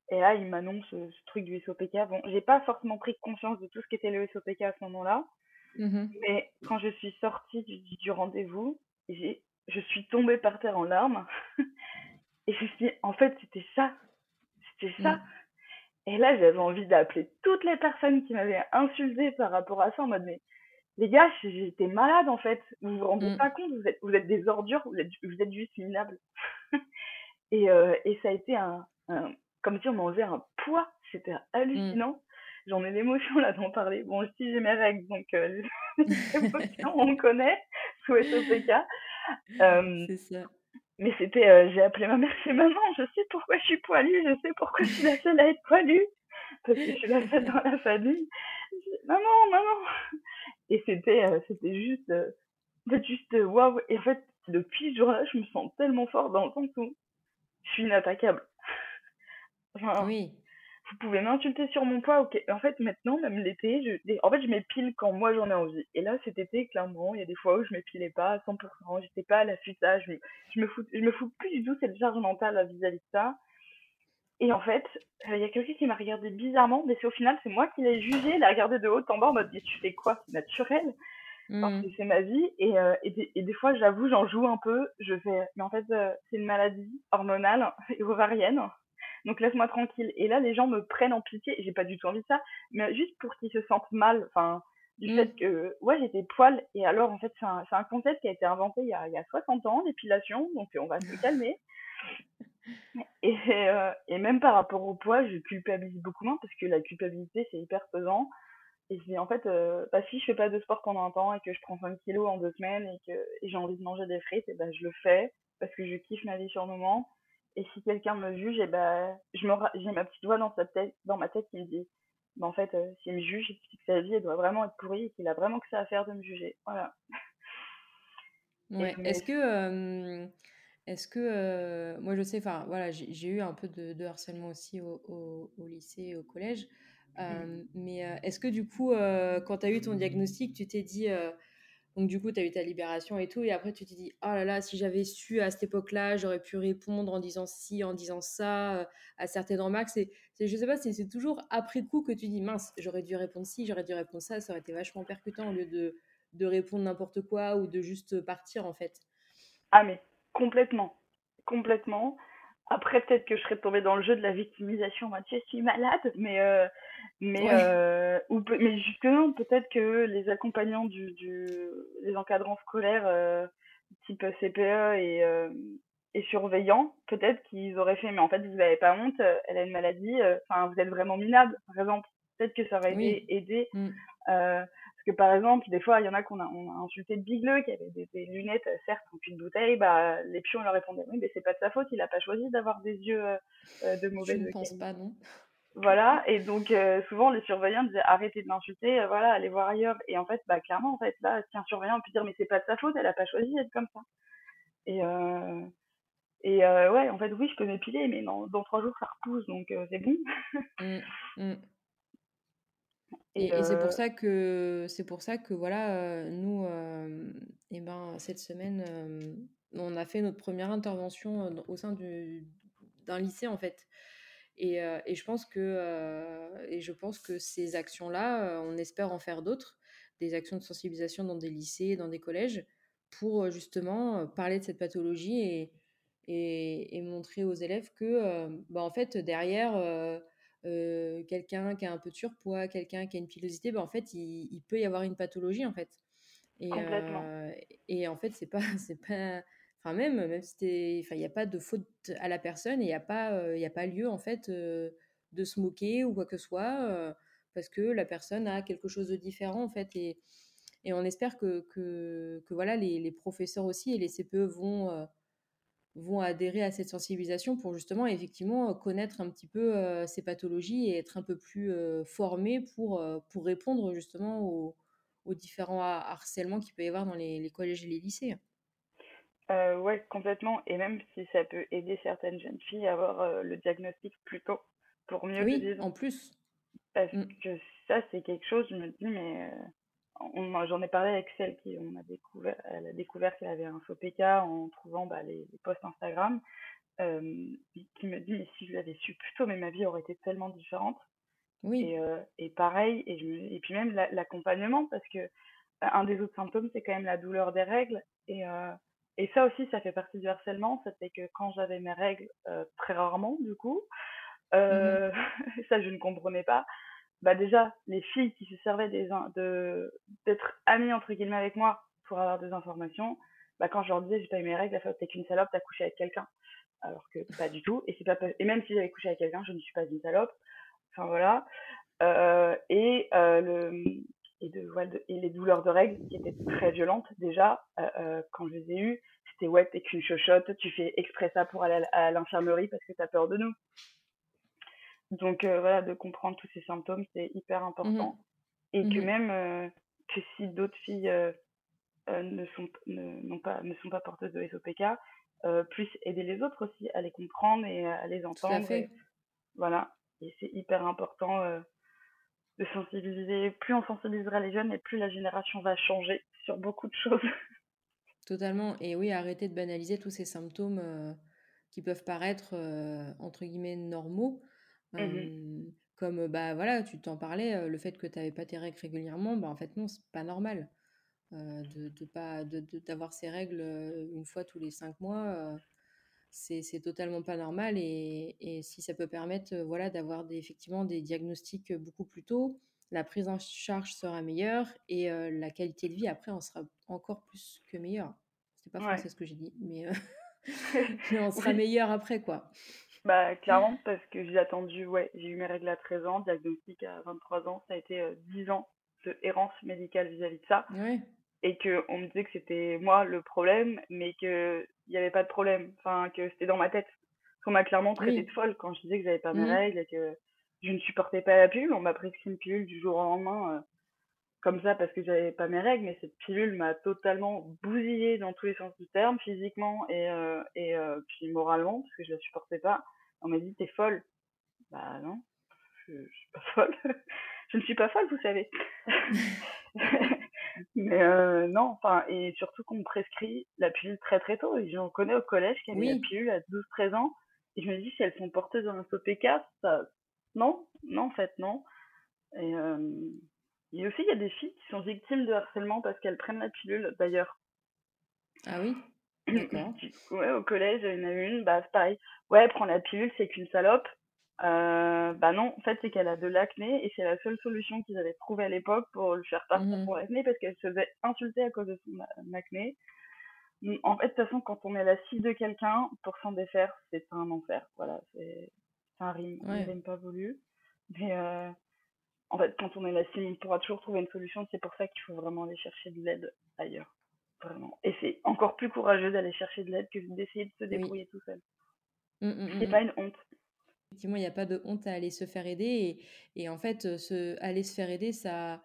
Et là, il m'annonce ce, truc du SOPK. Bon, j'ai pas forcément pris conscience de tout ce qu'était le SOPK à ce moment-là. Mmh Mais quand je suis sortie du, du rendez-vous, je suis tombée par terre en larmes. [laughs] et je me suis dit, en fait, c'était ça. C'était ça. Mmh. Et là, j'avais envie d'appeler toutes les personnes qui m'avaient insulté par rapport à ça en mode, mais les gars, j'étais malade en fait. Vous vous rendez mmh. pas compte, vous êtes, vous êtes des ordures, vous êtes, vous êtes juste minables. [laughs] et, euh, et ça a été un, comme si on m'enlevait un poids. C'était hallucinant. Mmh. J'en ai l'émotion là d'en parler. Bon, si j'ai mes règles, donc euh, [laughs] on connaît, sous SOPK. [laughs] Euh, C'est ça. Mais c'était, euh, j'ai appelé ma mère, [laughs] c'est maman, je sais pourquoi je suis poilue, je sais pourquoi je suis la seule à être poilue, parce que je suis la seule dans la famille. Maman, maman. Et c'était, euh, c'était juste, euh, juste waouh. Et en fait, depuis ce jour-là, je me sens tellement fort dans le sens où je suis inattaquable. [laughs] oui vous pouvez m'insulter sur mon poids. ok En fait, maintenant, même l'été, je, en fait, je m'épile quand moi j'en ai envie. Et là, cet été, clairement, il y a des fois où je m'épilais pas à 100%, j'étais pas à l'affût ça, je, je me fous, je me fous plus du tout cette charge mentale vis-à-vis de ça. Et en fait, il y a quelqu'un qui m'a regardé bizarrement, mais c'est au final, c'est moi qui l'ai jugé, il a regardé de haut en bas en mode, tu fais quoi C'est naturel. Parce mmh. que c'est ma vie. Et, euh, et, des, fois, j'avoue, j'en joue un peu. Je fais, mais en fait, euh, c'est une maladie hormonale [laughs] et ovarienne donc laisse-moi tranquille. Et là, les gens me prennent en pitié, j'ai pas du tout envie de ça, mais juste pour qu'ils se sentent mal, enfin, du mm. fait que, ouais, j'étais poil, et alors, en fait, c'est un, un, concept qui a été inventé il y a, il y a 60 ans, l'épilation, donc on va se calmer. [laughs] Et, euh, et même par rapport au poids, je culpabilise beaucoup moins, parce que la culpabilité, c'est hyper pesant. Et je dis, en fait, euh, bah, si je fais pas de sport pendant un temps, et que je prends 5 kilos en deux semaines, et que j'ai envie de manger des frites, et ben, je le fais, parce que je kiffe ma vie sur le moment et si quelqu'un me juge, et eh ben, je me j'ai ma petite voix dans, sa tête, dans ma tête qui me dit bah, en fait, euh, s'il me juge, c'est que sa vie elle doit vraiment être pourrie et qu'il a vraiment que ça à faire de me juger. Voilà. [laughs] Ouais. Est-ce que, est-ce que moi je sais, enfin voilà, j'ai eu un peu de, harcèlement aussi au, au, lycée et au collège. Mmh. Mais est-ce que du coup, quand tu as eu ton diagnostic, tu t'es dit donc, du coup, tu as eu ta libération et tout. Et après, tu te dis, oh là là, si j'avais su à cette époque-là, j'aurais pu répondre en disant ci, en disant ça, euh, à certaines remarques. C'est, je sais pas, c'est toujours après coup que tu dis, mince, j'aurais dû répondre ci, j'aurais dû répondre ça. Ça aurait été vachement percutant au lieu de, de répondre n'importe quoi ou de juste partir, en fait. Ah, mais complètement. Complètement. Après, peut-être que je serais tombée dans le jeu de la victimisation, tu sais, je suis malade, mais, euh, mais, euh, ou, mais justement, peut-être que les accompagnants, du, du, les encadrants scolaires, euh, type CPE et, et surveillant, peut-être qu'ils auraient fait, mais en fait, vous n'avez pas honte, elle a une maladie, enfin, vous êtes vraiment minable, par exemple. Peut-être que ça aurait aidé. Mmh. parce que par exemple, des fois, il y en a qu'on a, on a insulté le bigleux, qui avait des, lunettes, certes, en une bouteille, bah, les pions leur répondaient oui, mais c'est pas de sa faute, il a pas choisi d'avoir des yeux de mauvaise Je ne pense pas, non. Voilà, et donc euh, souvent les surveillants disaient arrêtez de l'insulter, euh, voilà, allez voir ailleurs. Et en fait, bah clairement, en fait, là, si un surveillant peut dire mais c'est pas de sa faute, elle a pas choisi d'être comme ça. Et euh, et euh, ouais, en fait, oui, je peux m'épiler, mais dans, dans trois jours ça repousse, donc c'est bon. Mmh, mmh. Et, et, c'est pour ça que c'est pour ça que voilà, nous, et ben cette semaine, on a fait notre première intervention au sein du d'un lycée en fait. Et, et, je pense que, et je pense que ces actions-là, on espère en faire d'autres, des actions de sensibilisation dans des lycées, dans des collèges, pour justement parler de cette pathologie et, et, et montrer aux élèves que, bah, en fait, derrière euh, quelqu'un qui a un peu de surpoids, quelqu'un qui a une pilosité, bah, en fait, il, il, peut y avoir une pathologie, en fait. Et, Complètement. et en fait, c'est pas, [laughs] c'est pas, Enfin, même, même si enfin, il n'y a pas de faute à la personne et il n'y a, pas, il a pas lieu, en fait, de se moquer ou quoi que ce soit, parce que la personne a quelque chose de différent, en fait. Et, et on espère que, que, que voilà, les, les, professeurs aussi et les CPE vont, vont adhérer à cette sensibilisation pour justement, effectivement, connaître un petit peu ces pathologies et être un peu plus formés pour, pour répondre justement aux, aux différents harcèlements qu'il peut y avoir dans les collèges et les lycées. Euh, ouais, complètement. Et même si ça peut aider certaines jeunes filles à avoir euh, le diagnostic plus tôt pour mieux oui, en plus. Parce mm. que ça, c'est quelque chose, je me dis, mais euh, j'en ai parlé avec celle qui on a découvert, elle a découvert qu'elle avait un faux PK en trouvant bah, les, posts Instagram, euh, qui me dit, mais si je l'avais su plus tôt, mais ma vie aurait été tellement différente. Oui. Et, euh, et pareil, et, je et puis même l'accompagnement, parce que un des autres symptômes, c'est quand même la douleur des règles. Et et ça aussi, ça fait partie du harcèlement. C'était que quand j'avais mes règles, euh, très rarement du coup, euh, [laughs] mmh ça je ne comprenais pas. Bah déjà, les filles qui se servaient des, de d'être amies entre guillemets avec moi pour avoir des informations, bah quand je leur disais j'ai pas eu mes règles, fait t'es qu'une salope, t'as couché avec quelqu'un. Alors que pas du tout. Et c'est pas et même si j'avais couché avec quelqu'un, je ne suis pas une salope. Enfin voilà. Euh, et euh, le et, de, et les douleurs de règles qui étaient très violentes déjà euh, euh, quand je les ai eues c'était ouais t'es qu'une chochotte tu fais exprès ça pour aller à l'infirmerie parce que t'as peur de nous. Donc euh, voilà de comprendre tous ces symptômes c'est hyper important. Mmh et que mmh même que si d'autres filles ne sont ne, pas ne sont pas porteuses de SOPK puissent aider les autres aussi à les comprendre et à les entendre voilà. Et c'est hyper important de sensibiliser. Plus on sensibilisera les jeunes et plus la génération va changer sur beaucoup de choses. [laughs] Totalement. Et oui, arrêter de banaliser tous ces symptômes euh, qui peuvent paraître, euh, entre guillemets, normaux. Mmh comme, bah voilà, tu t'en parlais, le fait que tu n'avais pas tes règles régulièrement, bah en fait, non, c'est pas normal. de, de pas d'avoir ces règles une fois tous les cinq mois c'est totalement pas normal et, et, si ça peut permettre euh, voilà, d'avoir effectivement des diagnostics euh, beaucoup plus tôt, la prise en charge sera meilleure et euh, la qualité de vie après en sera encore plus que meilleure. C'est pas français ce que j'ai dit, mais, [laughs] mais on [laughs] sera meilleur après quoi. Bah clairement parce que j'ai attendu, ouais, j'ai eu mes règles à 13 ans, diagnostic à 23 ans, ça a été 10 ans de errance médicale vis-à-vis de ça. Ouais et que on me disait que c'était moi le problème, mais que il n'y avait pas de problème, enfin que c'était dans ma tête. qu'on m'a clairement traité de folle quand je disais que j'avais pas mes mmh. règles et que je ne supportais pas la pilule. On m'a prescrit une pilule du jour au lendemain, euh, comme ça parce que j'avais pas mes règles, mais cette pilule m'a totalement bousillée dans tous les sens du terme, physiquement et euh, et euh, puis moralement parce que je la supportais pas. On m'a dit t'es folle. Bah non, je, je suis pas [laughs] folle. je ne suis pas folle, vous savez. [laughs] Mais euh, non, enfin, et surtout qu'on me prescrit la pilule très très tôt. Et j'en connais au collège qui avaient la pilule à 12-13 ans. Et je me dis, si elles sont porteuses d'un SOPK, ça. Non, non, en fait, non. Et, euh, et aussi, il y a des filles qui sont victimes de harcèlement parce qu'elles prennent la pilule, d'ailleurs. Ah oui [clears throat] ouais, au collège, il y en a une, bah, c'est pareil. Ouais, prends la pilule, c'est qu'une salope. Euh, bah non, en fait, c'est qu'elle a de l'acné et c'est la seule solution qu'ils avaient trouvée à l'époque pour lui faire partir mmh pour l'acné parce qu'elle se faisait insulter à cause de son acné. En fait, de toute façon, quand on est la cible de quelqu'un, pour s'en défaire, c'est un enfer. Voilà, c'est un rime, ouais. rime pas voulu. Mais euh, en fait, quand on est la cible, on pourra toujours trouver une solution. C'est pour ça qu'il faut vraiment aller chercher de l'aide ailleurs. Vraiment. Et c'est encore plus courageux d'aller chercher de l'aide que d'essayer de se débrouiller tout seul. Mmh, mmh, c'est mmh, pas une honte. Effectivement, il n'y a pas de honte à aller se faire aider. Et, en fait, se, aller se faire aider, ça,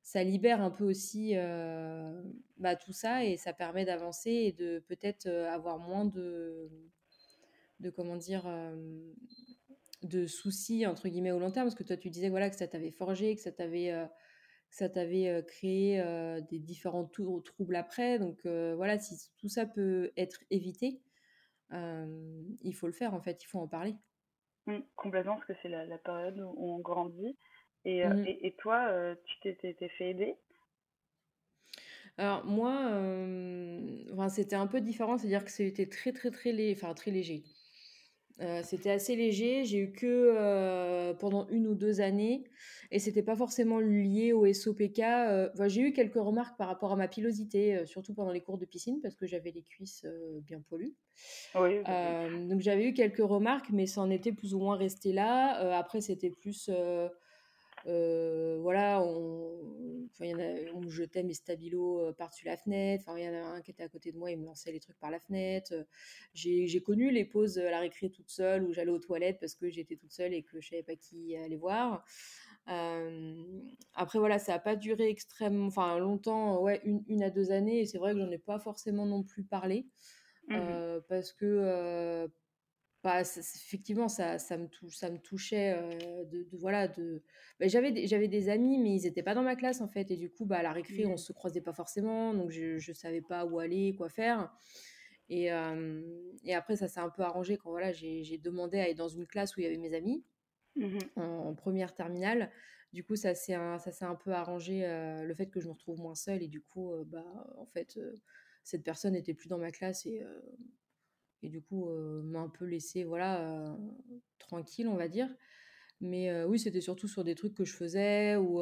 ça libère un peu aussi euh, bah, tout ça et ça permet d'avancer et de peut-être euh, avoir moins de, de comment dire, euh, de soucis entre guillemets au long terme. Parce que toi, tu disais voilà, que ça t'avait forgé, que ça t'avait ça t'avait créé des différents troubles après. Donc voilà, si tout ça peut être évité, il faut le faire en fait, il faut en parler. Mmh, complètement, parce que c'est la, période où on grandit. Et, mmh et, et, toi, tu t'es fait aider? Alors moi, enfin, c'était un peu différent, c'est-à-dire que c'était très très très, léger, enfin, très léger. C'était assez léger. J'ai eu que pendant une ou deux années, et c'était pas forcément lié au SOPK. j'ai eu quelques remarques par rapport à ma pilosité, surtout pendant les cours de piscine, parce que j'avais les cuisses bien poilues. Oui, donc j'avais eu quelques remarques, mais ça en était plus ou moins resté là. après, c'était plus voilà, on, y en a, on me jetait mes stabilos par-dessus la fenêtre. Enfin, il y en a un qui était à côté de moi, il me lançait les trucs par la fenêtre. J'ai connu les pauses à la récré toute seule où j'allais aux toilettes parce que j'étais toute seule et que je savais pas qui aller voir. après, voilà, ça n'a pas duré extrêmement, enfin longtemps, ouais, une, une à deux années. Et c'est vrai que j'en ai pas forcément non plus parlé. Mmh parce que bah, effectivement, ça, ça, me touche, ça me touchait de, voilà, de... Bah, j'avais, des, j'avais des amis, mais ils n'étaient pas dans ma classe, en fait. Et du coup, bah, à la récré, on ne mmh. se croisait pas forcément. Donc, je ne savais pas où aller, quoi faire. Et, et après, ça s'est un peu arrangé quand voilà, j'ai, demandé à être dans une classe où il y avait mes amis, mmh en, première terminale. Du coup, ça s'est un, ça s'est un peu arrangé, le fait que je me retrouve moins seule. Et du coup, bah, en fait, cette personne n'était plus dans ma classe. Et et du coup m'a un peu laissé voilà tranquille on va dire. Mais oui c'était surtout sur des trucs que je faisais ou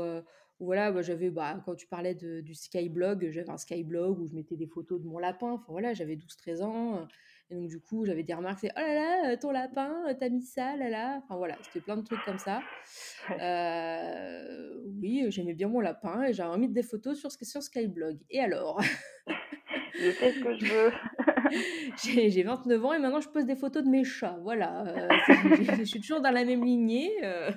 voilà bah, j'avais bah, quand tu parlais de, du skyblog j'avais un skyblog où je mettais des photos de mon lapin. Enfin voilà j'avais 12 13 ans et donc du coup j'avais des remarques c'est oh là là ton lapin t'as mis ça là là? Enfin voilà c'était plein de trucs comme ça. Oui j'aimais bien mon lapin et j'avais mis des photos sur, sur skyblog. Et alors? Je fais ce que je veux [laughs] [laughs] j'ai 29 ans et maintenant je pose des photos de mes chats. Voilà, euh, [laughs] je suis toujours dans la même lignée. Euh.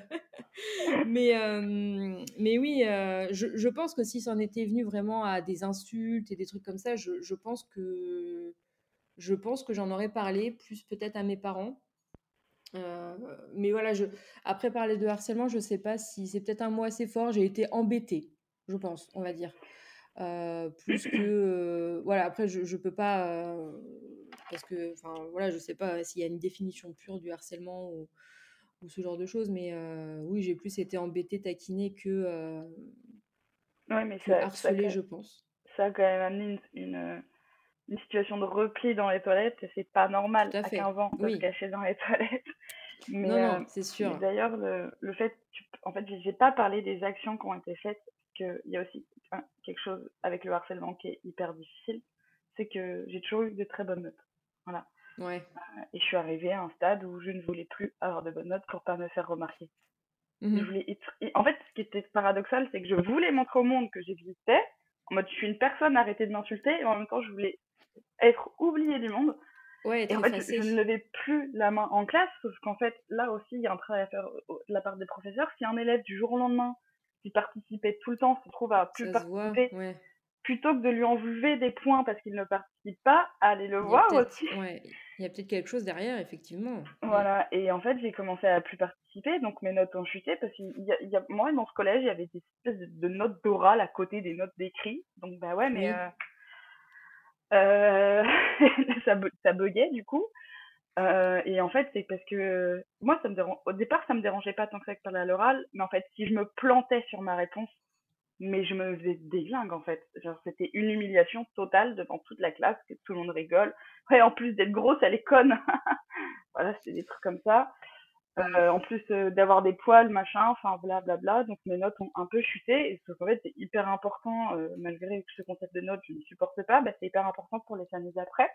[laughs] mais, euh, mais oui, je, pense que si ça en était venu vraiment à des insultes et des trucs comme ça, je, pense que je pense que j'en aurais parlé plus peut-être à mes parents. mais voilà, après parler de harcèlement, je sais pas si c'est peut-être un mot assez fort. J'ai été embêtée, je pense, on va dire. Euh, plus que [laughs] voilà après je, je peux pas parce que enfin voilà je sais pas s'il y a une définition pure du harcèlement ou, ou ce genre de choses mais oui j'ai plus été embêtée taquinée que, ouais, mais ça, harcelée je pense. ça a quand même amené une, une, situation de repli dans les toilettes et c'est pas normal à, 15 ans de se cacher dans les [laughs] toilettes. Mais, non, non c'est sûr. d'ailleurs le, le fait en fait j'ai pas parlé des actions qui ont été faites qu'il y a aussi quelque chose avec le harcèlement qui est hyper difficile, c'est que j'ai toujours eu de très bonnes notes. Voilà. Ouais. Euh, et je suis arrivée à un stade où je ne voulais plus avoir de bonnes notes pour pas me faire remarquer. Mmh je voulais En fait, ce qui était paradoxal, c'est que je voulais montrer au monde que j'existais, en mode je suis une personne, arrêtez de m'insulter, et en même temps je voulais être oubliée du monde. Ouais, et en fait, je, ne levais plus la main en classe, sauf qu'en fait, là aussi, il y a un travail à faire de la part des professeurs. Si un élève du jour au lendemain qui participait tout le temps se trouve à plus participer, plutôt que de lui enlever des points parce qu'il ne participe pas, aller le voir aussi. Il y a peut-être quelque chose derrière, effectivement. Voilà, et en fait, j'ai commencé à plus participer, donc mes notes ont chuté parce qu'il y, a, moi, dans ce collège, il y avait des espèces de, notes d'oral à côté des notes d'écrit. Donc, bah ouais, mais euh, euh, [laughs] ça, ça buguait du coup. Euh, et en fait, c'est parce que moi, ça me dérange... au départ, ça me dérangeait pas tant que ça de parler à l'oral, mais en fait, si je me plantais sur ma réponse, mais je me faisais déglingue en fait. Genre, c'était une humiliation totale devant toute la classe, que tout le monde rigole. Et en plus d'être grosse, elle est conne. voilà, c'était des trucs comme ça. Euh, en plus euh, d'avoir des poils, machin, enfin blablabla. Donc mes notes ont un peu chuté. Et ce qu'en fait, c'est hyper important, euh, malgré que ce concept de notes, je ne supporte pas, bah, c'est hyper important pour les années après.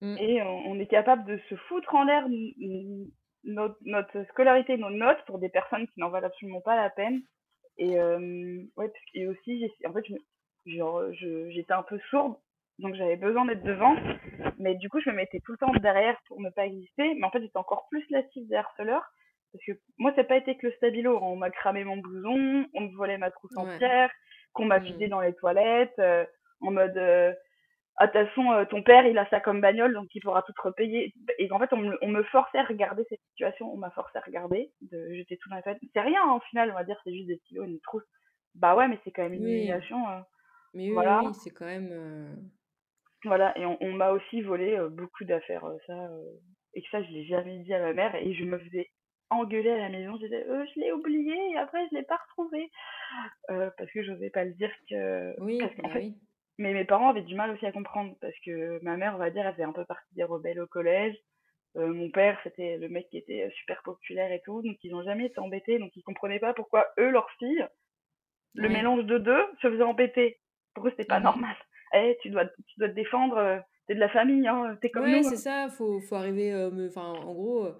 Mm. Et on, est capable de se foutre en l'air notre, notre, scolarité, nos notes pour des personnes qui n'en valent absolument pas la peine. Et, euh, ouais, et aussi, en fait, j'étais un peu sourde donc j'avais besoin d'être devant. Mais du coup, je me mettais tout le temps derrière pour ne pas exister. Mais en fait, j'étais encore plus la cible des harceleurs. Parce que moi, ça n'a pas été que le stabilo. On m'a cramé mon blouson, on me volait ma trousse entière, qu'on m'a vidé mmh. dans les toilettes, euh, en mode euh, Ah, de toute façon, euh, ton père, il a ça comme bagnole, donc il pourra tout repayer. Et en fait, on me, on me forçait à regarder cette situation, on m'a forcé à regarder. J'étais tout dans les toilettes. C'est rien, hein, au final, on va dire, c'est juste des stylos, une trousse. Bah ouais, mais c'est quand même une humiliation. mais voilà. oui c'est quand même. Voilà, et on, m'a aussi volé euh, beaucoup d'affaires, euh, ça, euh, et que ça, je l'ai jamais dit à ma mère, et je me faisais engueuler à la maison. Je disais, je l'ai oublié, et après, je l'ai pas retrouvé. parce que je n'osais pas le dire que. Oui, parce bah fait, Mais mes parents avaient du mal aussi à comprendre, parce que ma mère, on va dire, elle faisait un peu partie des rebelles au collège. mon père, c'était le mec qui était super populaire et tout, donc ils n'ont jamais été embêtés, donc ils comprenaient pas pourquoi eux, leurs filles, le mélange de deux, se faisaient embêter. Pour eux, c'était pas mmh normal. Eh, tu, dois, tu dois te défendre, euh, t'es de la famille, hein, t'es comme ouais, nous. c'est ça, faut, faut arriver. Euh, enfin, en gros, euh,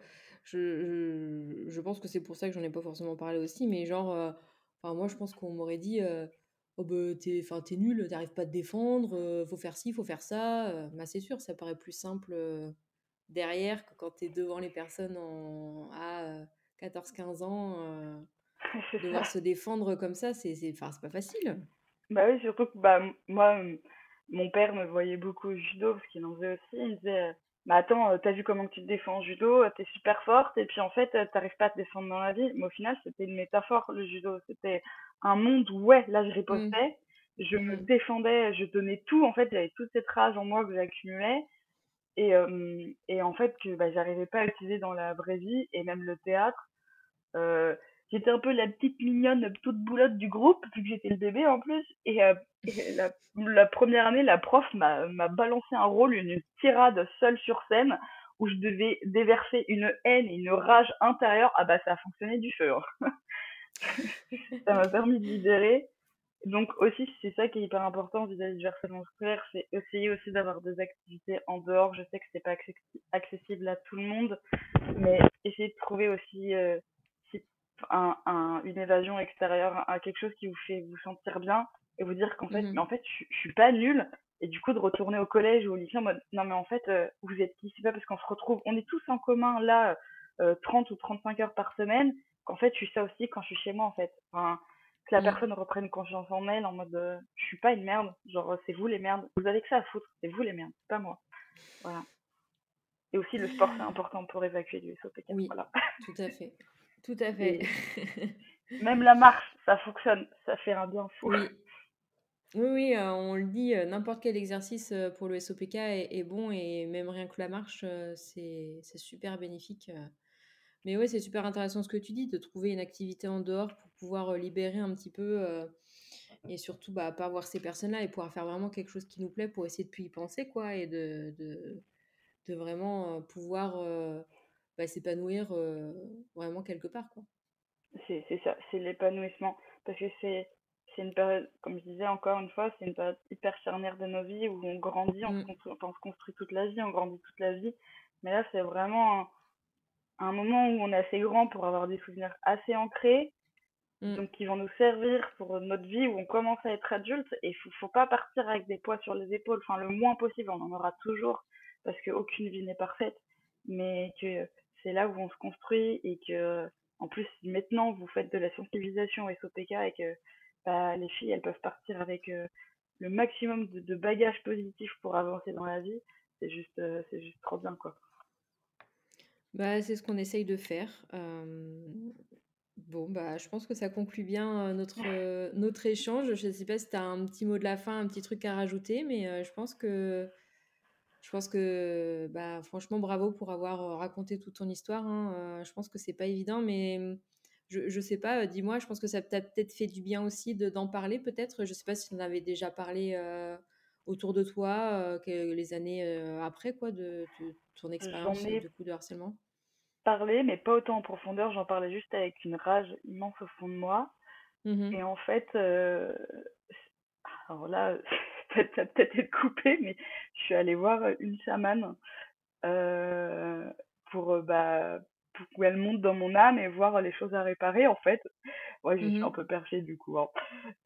je, je, je pense que c'est pour ça que j'en ai pas forcément parlé aussi, mais genre, enfin, moi, je pense qu'on m'aurait dit. Oh bah, t'es, t'es nul, t'arrives pas à te défendre, faut faire ci, faut faire ça. bah, c'est sûr, ça paraît plus simple derrière que quand t'es devant les personnes en, à 14-15 ans. [laughs] devoir se défendre comme ça, c'est, c'est, c'est pas facile. Bah oui, surtout que bah, moi, mon père me voyait beaucoup au judo parce qu'il en faisait aussi. Il me disait Mais attends, euh, t'as vu comment tu te défends en judo T'es super forte et puis en fait, euh, t'arrives pas à te défendre dans la vie. Mais au final, c'était une métaphore le judo. C'était un monde où, ouais, là, je ripostais, je me défendais, je donnais tout. En fait, j'avais toute cette rage en moi que j'accumulais et, euh, et en fait, que bah, j'arrivais pas à utiliser dans la vraie vie et même le théâtre. Euh, j'étais un peu la petite mignonne toute boulotte du groupe vu que j'étais le bébé en plus et, euh, la, la, première année la prof m'a balancé un rôle une tirade seule sur scène où je devais déverser une haine et une rage intérieure ah bah ça a fonctionné du feu hein. [laughs] [laughs] ça m'a permis de libérer. Donc aussi c'est ça qui est hyper important vis-à-vis du harcèlement scolaire c'est essayer aussi d'avoir des activités en dehors. Je sais que c'est pas accessible à tout le monde mais essayer de trouver aussi euh, un, une évasion extérieure, à quelque chose qui vous fait vous sentir bien et vous dire qu'en fait, mmh. mais en fait, je, je, suis pas nulle. Et du coup, de retourner au collège ou au lycée en mode, non, mais en fait, euh, vous êtes qui? C'est pas parce qu'on se retrouve, on est tous en commun là, euh, 30 ou 35 heures par semaine, qu'en fait, je suis ça aussi quand je suis chez moi, en fait. Enfin, que la mmh. personne reprenne confiance en elle en mode, euh, je suis pas une merde, genre, c'est vous les merdes. Vous avez que ça à foutre, c'est vous les merdes, pas moi. Voilà. Et aussi, le sport, c'est important pour évacuer du SOPK. Oui, voilà. tout à fait. Tout à fait. [laughs] même la marche, ça fonctionne, ça fait un bien fou. Oui. Oui, oui, euh, on le dit, euh, n'importe quel exercice euh, pour le SOPK est, bon et même rien que la marche, c'est super bénéfique. Mais oui, c'est super intéressant ce que tu dis, de trouver une activité en dehors pour pouvoir libérer un petit peu et surtout bah, pas voir ces personnes-là et pouvoir faire vraiment quelque chose qui nous plaît pour essayer de plus y penser quoi et de, de, de vraiment pouvoir bah, s'épanouir vraiment quelque part. quoi. C'est ça, c'est l'épanouissement. Parce que c'est une période, comme je disais encore une fois, c'est une période hyper charnière de nos vies où on grandit, on, mmh. se construit, toute la vie, on grandit toute la vie. Mais là, c'est vraiment un, moment où on est assez grand pour avoir des souvenirs assez ancrés, mmh. donc qui vont nous servir pour notre vie où on commence à être adulte. Et il faut, faut pas partir avec des poids sur les épaules, enfin le moins possible, on en aura toujours, parce qu'aucune vie n'est parfaite. Mais que c'est là où on se construit et que, en plus, maintenant vous faites de la sensibilisation SOPK et que bah, les filles, elles peuvent partir avec euh, le maximum de, bagages positifs pour avancer dans la vie, c'est juste, euh, c'est juste trop bien, quoi. Bah, c'est ce qu'on essaye de faire. Bon, bah, je pense que ça conclut bien notre, échange. Je ne sais pas si tu as un petit mot de la fin, un petit truc à rajouter, mais je pense que je pense que, bah, franchement, bravo pour avoir raconté toute ton histoire. Hein. je pense que c'est pas évident, mais je, je sais pas, dis-moi, je pense que ça t'a peut-être fait du bien aussi d'en parler, peut-être. Je sais pas si tu en avais déjà parlé autour de toi que les années après, quoi, de, ton expérience du coup de harcèlement? parlé, mais pas autant en profondeur. J'en parlais juste avec une rage immense au fond de moi. Mmh Et en fait, alors là, [laughs] ça va peut-être être coupé, mais je suis allée voir une chamane euh, pour, bah, pour qu'elle monte dans mon âme et voir les choses à réparer. En fait, ouais, je suis un Mmh peu perchée du coup. hein.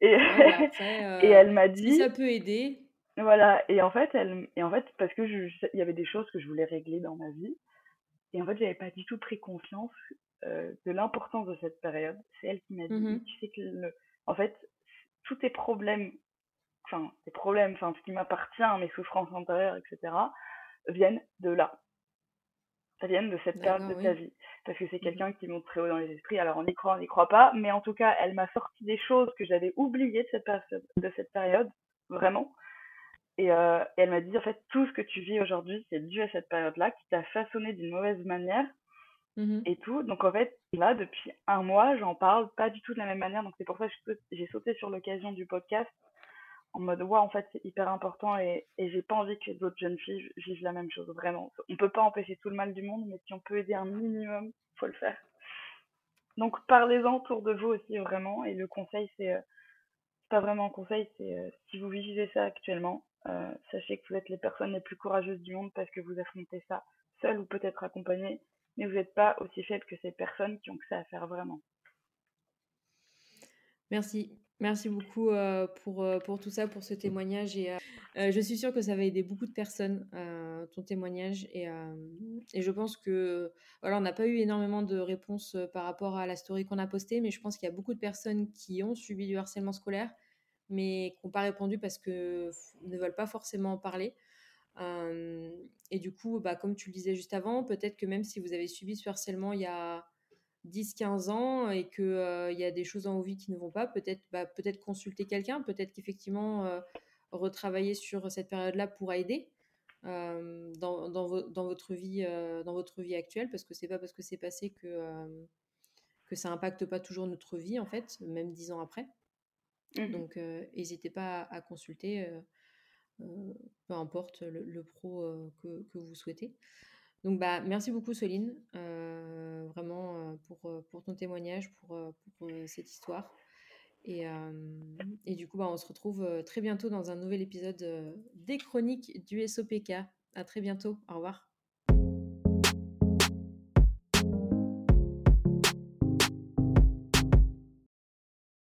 Et, Ouais, bah, [laughs] et elle m'a si dit, ça peut aider. Voilà. Et en fait, elle, et en fait, parce que je, je- il y avait des choses que je voulais régler dans ma vie. Et en fait, j'avais pas du tout pris conscience euh, de l'importance de cette période. C'est elle qui m'a dit, Mmh tu sais que le, en fait, tous tes problèmes, enfin, tes problèmes, enfin, ce qui m'appartient, mes souffrances intérieures, etc., viennent de là. Ça viennent de cette période de ta vie. Parce que c'est Mmh quelqu'un qui monte très haut dans les esprits. Alors, on y croit, on n'y croit pas. Mais en tout cas, elle m'a sorti des choses que j'avais oubliées de cette, période, de cette période, vraiment. Et, euh, et elle m'a dit, en fait, tout ce que tu vis aujourd'hui, c'est dû à cette période-là, qui t'a façonné d'une mauvaise manière Mmh et tout. Donc en fait, là, depuis un mois, j'en parle pas du tout de la même manière. Donc c'est pour ça que j'ai sauté sur l'occasion du podcast en mode, ouais, en fait, c'est hyper important et, et j'ai pas envie que d'autres jeunes filles vivent la même chose, vraiment. On peut pas empêcher tout le mal du monde, mais si on peut aider un minimum, faut le faire. Donc parlez-en autour de vous aussi, vraiment. Et le conseil, c'est euh, pas vraiment un conseil, c'est euh, si vous vivez ça actuellement, euh, sachez que vous êtes les personnes les plus courageuses du monde parce que vous affrontez ça seul ou peut-être accompagné, mais vous n'êtes pas aussi faible que ces personnes qui ont que ça à faire vraiment. Merci. Merci beaucoup, heu, pour, heu, pour tout ça, pour ce témoignage et je suis sûre que ça va aider beaucoup de personnes, ton témoignage et et je pense que, voilà, on n'a pas eu énormément de réponses, par rapport à la story qu'on a postée, mais je pense qu'il y a beaucoup de personnes qui ont subi du harcèlement scolaire, mais qui ont pas répondu parce que ne veulent pas forcément en parler. Et du coup, bah, comme tu le disais juste avant, peut-être que même si vous avez subi ce harcèlement il y a 10-15 ans et qu'il il y a des choses dans vos vies qui ne vont pas, peut-être bah, peut-être consulter quelqu'un, peut-être qu'effectivement, retravailler sur cette période-là pourra aider, dans dans vo dans votre vie, dans votre vie actuelle. Parce que c'est pas parce que c'est passé que, que ça impacte pas toujours notre vie, en fait, même 10 ans après. Mmh Donc heu, hésitez pas à consulter, peu importe le pro, que vous souhaitez. Donc bah, merci beaucoup Soline, vraiment, pour, pour ton témoignage, pour, pour, cette histoire et et du coup, bah, on se retrouve, très bientôt dans un nouvel épisode, des chroniques du SOPK. À très bientôt. Au revoir.